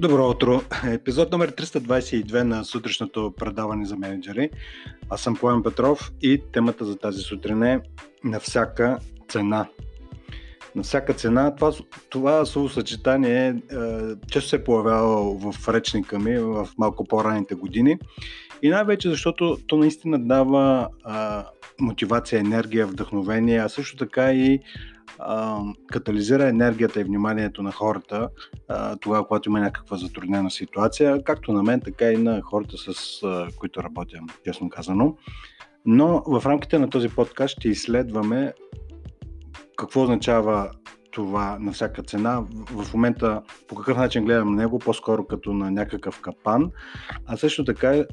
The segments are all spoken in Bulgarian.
Добро утро! Епизод номер 322 на сутрешното предаване за менеджери. Аз съм Поем Петров и темата за тази сутрин е на всяка цена. На всяка цена това, това словосъчетание е, често се е появявало в речника ми в малко по-ранните години и най-вече защото то наистина дава а, мотивация, енергия, вдъхновение, а също така и катализира енергията и вниманието на хората а, тогава, когато има някаква затруднена ситуация, както на мен, така и на хората, с които работя, честно казано. Но в рамките на този подкаст ще изследваме какво означава това на всяка цена. В момента по какъв начин гледам него, по-скоро като на някакъв капан. А също така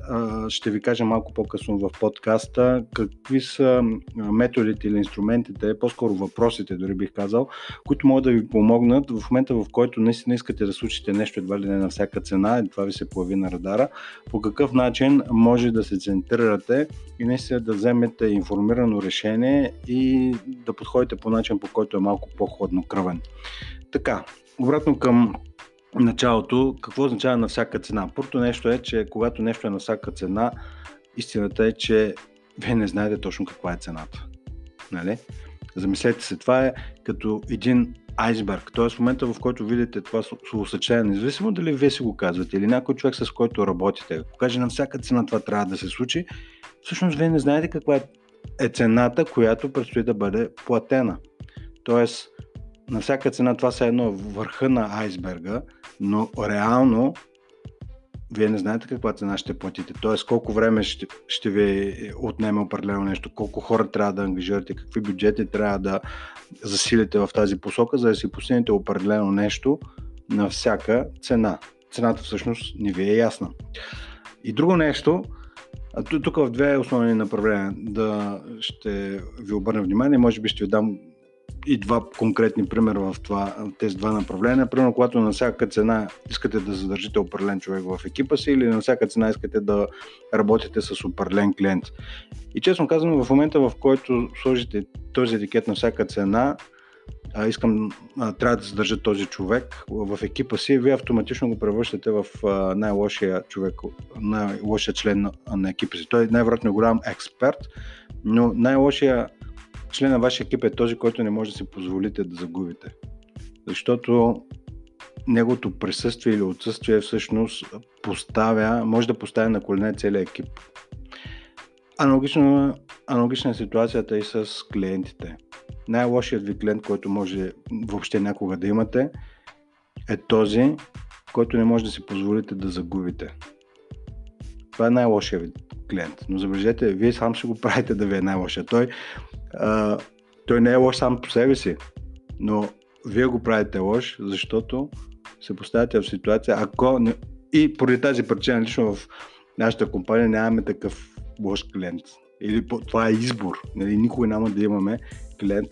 ще ви кажа малко по-късно в подкаста какви са методите или инструментите, по-скоро въпросите, дори бих казал, които могат да ви помогнат в момента, в който наистина искате да случите нещо едва ли не на всяка цена и това ви се появи на радара, по какъв начин може да се центрирате и наистина да вземете информирано решение и да подходите по начин, по който е малко по-ходно кръвен. Така, обратно към началото, какво означава на всяка цена? Първото нещо е, че когато нещо е на всяка цена, истината е, че вие не знаете точно каква е цената. Нали? Замислете се, това е като един айсберг. Т.е. в момента, в който видите това словосъчение, независимо дали вие си го казвате или някой човек с който работите, ако каже на всяка цена това трябва да се случи, всъщност вие не знаете каква е цената, която предстои да бъде платена. Тоест, на всяка цена това са едно върха на айсберга, но реално вие не знаете каква цена ще платите. Тоест колко време ще, ще ви отнеме определено нещо, колко хора трябва да ангажирате, какви бюджети трябва да засилите в тази посока, за да си постигнете определено нещо на всяка цена. Цената всъщност не ви е ясна. И друго нещо, тук в две основни направления да ще ви обърна внимание, може би ще ви дам и два конкретни примера в това, тези два направления. Примерно, когато на всяка цена искате да задържите определен човек в екипа си или на всяка цена искате да работите с определен клиент. И честно казвам, в момента в който сложите този етикет на всяка цена, искам, трябва да задържа този човек в екипа си, вие автоматично го превръщате в най-лошия човек, най-лошия член на, на екипа си. Той най-вероятно е голям експерт, но най-лошия член на вашия екип е този, който не може да си позволите да загубите. Защото неговото присъствие или отсъствие всъщност поставя, може да поставя на колене целият екип. Аналогично, аналогична е ситуацията и с клиентите. Най-лошият ви клиент, който може въобще някога да имате, е този, който не може да си позволите да загубите. Това е най-лошият ви клиент. Но забележете, вие сам ще го правите да ви е най-лошия. Той а, той не е лош сам по себе си, но вие го правите лош, защото се поставяте в ситуация, ако не... и поради тази причина лично в нашата компания нямаме такъв лош клиент. Или това е избор. Нали, никога няма да имаме клиент,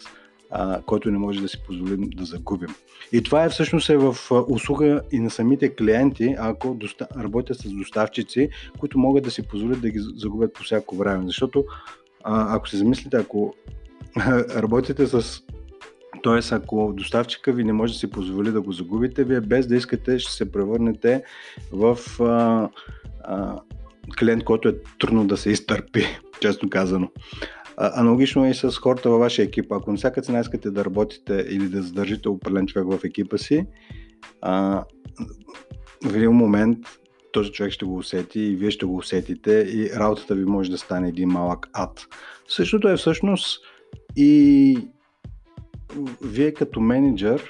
а, който не може да си позволим да загубим. И това е всъщност е в услуга и на самите клиенти, ако доста... работят с доставчици, които могат да си позволят да ги загубят по всяко време. Защото а, ако се замислите, ако работите с Тоест, ако доставчика ви не може да си позволи да го загубите, вие без да искате ще се превърнете в а, а, клиент, който е трудно да се изтърпи, честно казано. А, аналогично е и с хората във вашия екип. Ако на всяка цена искате да работите или да задържите определен човек в екипа си, а, в един момент този човек ще го усети и вие ще го усетите и работата ви може да стане един малък ад. Същото е всъщност и вие като менеджер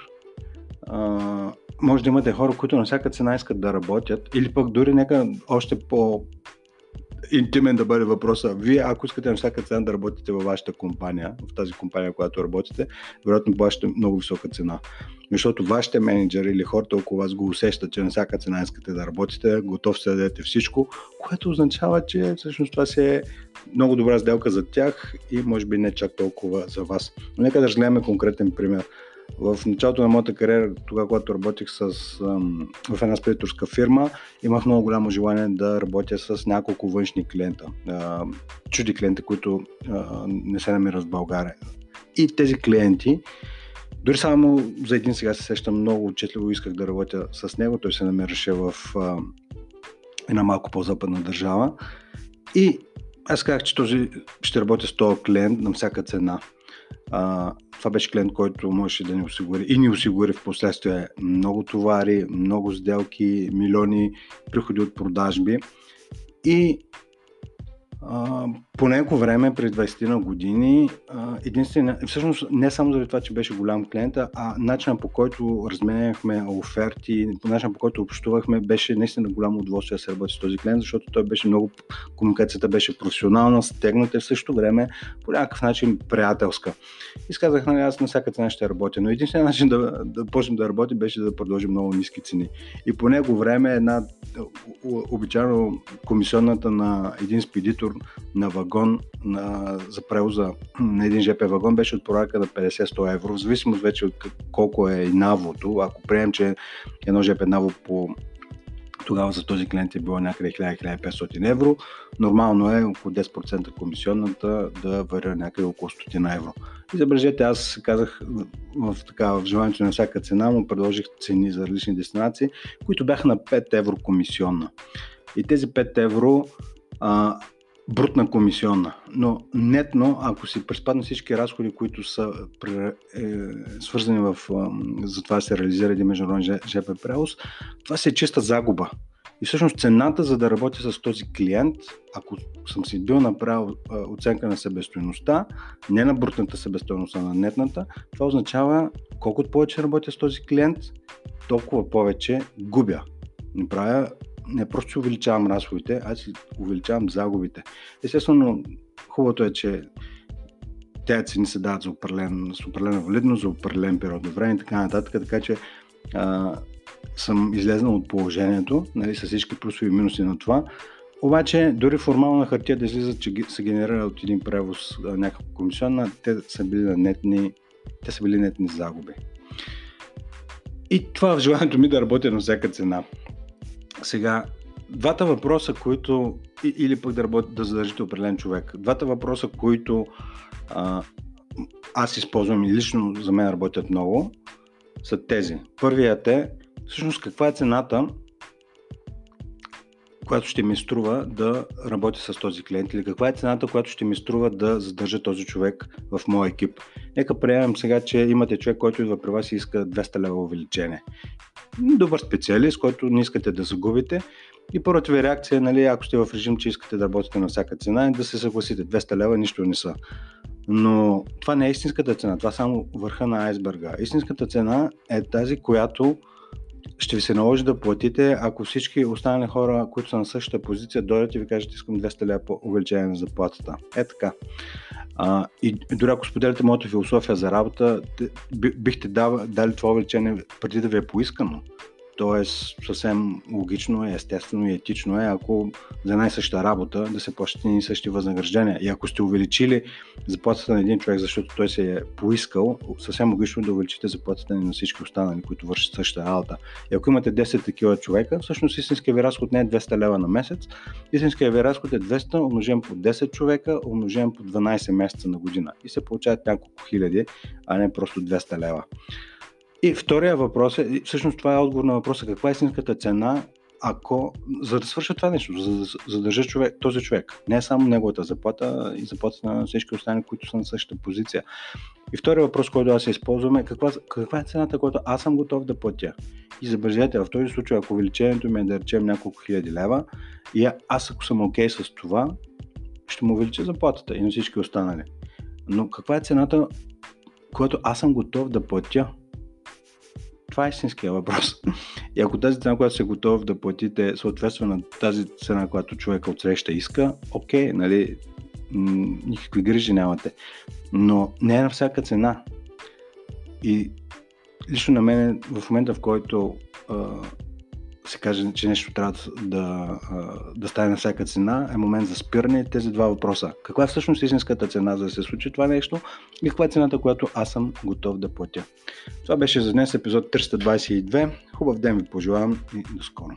а, може да имате хора, които на всяка цена искат да работят или пък дори нека още по интимен да бъде въпроса. Вие, ако искате на всяка цена да работите във вашата компания, в тази компания, която работите, вероятно плащате много висока цена. Защото вашите менеджери или хората около вас го усещат, че на всяка цена искате да работите, готов сте да дадете всичко, което означава, че всъщност това си е много добра сделка за тях и може би не чак толкова за вас. Но нека да разгледаме конкретен пример. В началото на моята кариера, тогава, когато работих с, в една спедиторска фирма, имах много голямо желание да работя с няколко външни клиента, чуди клиенти, които не се намират в България. И тези клиенти Дори само за един сега се сещам много отчетливо, исках да работя с него. Той се намираше в една малко по-западна държава. И аз казах, че този ще работя с този клиент на всяка цена. А, това беше клиент, който можеше да ни осигури и ни осигури в последствие много товари, много сделки, милиони приходи от продажби. И по него време, през 20 на години, единствено, всъщност не само заради това, че беше голям клиент, а начинът по който разменяхме оферти, начинът по който общувахме, беше наистина голямо удоволствие да се работи с този клиент, защото той беше много, комуникацията беше професионална, стегната и в същото време по някакъв начин приятелска. И сказах, нали, аз на всяка цена ще работя, но единственият начин да, да почнем да работи беше да продължим много ниски цени. И по него време една обичайно комисионната на един спедитор на вагон на, за превоза на един ЖП вагон беше от порядка на 50-100 евро, в зависимост вече от колко е навото. Ако приемем, че едно ЖП наво по тогава за този клиент е било някъде 1000-1500 евро. Нормално е около 10% комисионната да варира някъде около 100 евро. И забележете, аз казах в, така, в желанието на всяка цена, му предложих цени за различни дестинации, които бяха на 5 евро комисионна. И тези 5 евро а, брутна комисионна. Но нетно, ако си приспадна всички разходи, които са е, свързани в, за това да се реализира един международен ЖП превоз, това се е чиста загуба. И всъщност цената за да работя с този клиент, ако съм си бил направил оценка на себестоеността, не на брутната себестоеност, а на нетната, това означава колкото повече работя с този клиент, толкова повече губя. Не правя не просто си увеличавам разходите, аз си увеличавам загубите. Естествено, хубавото е, че тези цени се дават за определен, с определена валидност, за определен период от време и така нататък, така че а, съм излезнал от положението, нали, с всички плюсови и минуси на това. Обаче, дори формално на хартия да излизат, че се генерира от един превоз някаква комисионна, те са били на нетни, те са били нетни загуби. И това в желанието ми да работя на всяка цена. Сега, двата въпроса, които, или пък да, работи, да задържите определен човек, двата въпроса, които а, аз използвам и лично за мен работят много, са тези. Първият е, всъщност каква е цената, която ще ми струва да работя с този клиент или каква е цената, която ще ми струва да задържа този човек в моя екип. Нека приемем сега, че имате човек, който идва при вас и иска 200 лева увеличение добър специалист, който не искате да загубите. И първата ви реакция, нали, ако сте в режим, че искате да работите на всяка цена, е да се съгласите. 200 лева нищо не са. Но това не е истинската цена, това е само върха на айсберга. Истинската цена е тази, която ще ви се наложи да платите, ако всички останали хора, които са на същата позиция, дойдат и ви кажат, искам 200 лева по увеличение на заплатата. Е така. А, и дори ако споделяте моята философия за работа, бихте дали това увеличение преди да ви е поискано. Тоест, съвсем логично е, естествено и етично е, ако за една и съща работа да се плащат и същи възнаграждения. И ако сте увеличили заплатата на един човек, защото той се е поискал, съвсем логично да увеличите заплатата на всички останали, които вършат същата работа. И ако имате 10 такива човека, всъщност истинския ви разход не е 200 лева на месец, истинския ви разход е 200 умножен по 10 човека, умножен по 12 месеца на година. И се получават няколко хиляди, а не просто 200 лева. И втория въпрос е, всъщност това е отговор на въпроса, каква е истинската цена, ако, за да свърша това нещо, за да задържа човек, този човек. Не само неговата заплата и заплата на всички останали, които са на същата позиция. И втория въпрос, който аз използвам е каква, каква е цената, която аз съм готов да платя. И забележете, в този случай, ако увеличението ми е да речем няколко хиляди лева, и аз ако съм окей okay с това, ще му увелича заплатата и на всички останали. Но каква е цената, която аз съм готов да платя това е истинския въпрос. И ако тази цена, която се готов да платите, съответства на тази цена, която човека от среща иска, окей, нали, никакви грижи нямате. Но не е на всяка цена. И лично на мен, в момента в който се каже, че нещо трябва да, да стане на всяка цена, е момент за спиране тези два въпроса. Каква е всъщност истинската цена за да се случи това нещо и каква е цената, която аз съм готов да платя. Това беше за днес епизод 322. Хубав ден ви пожелавам и до скоро.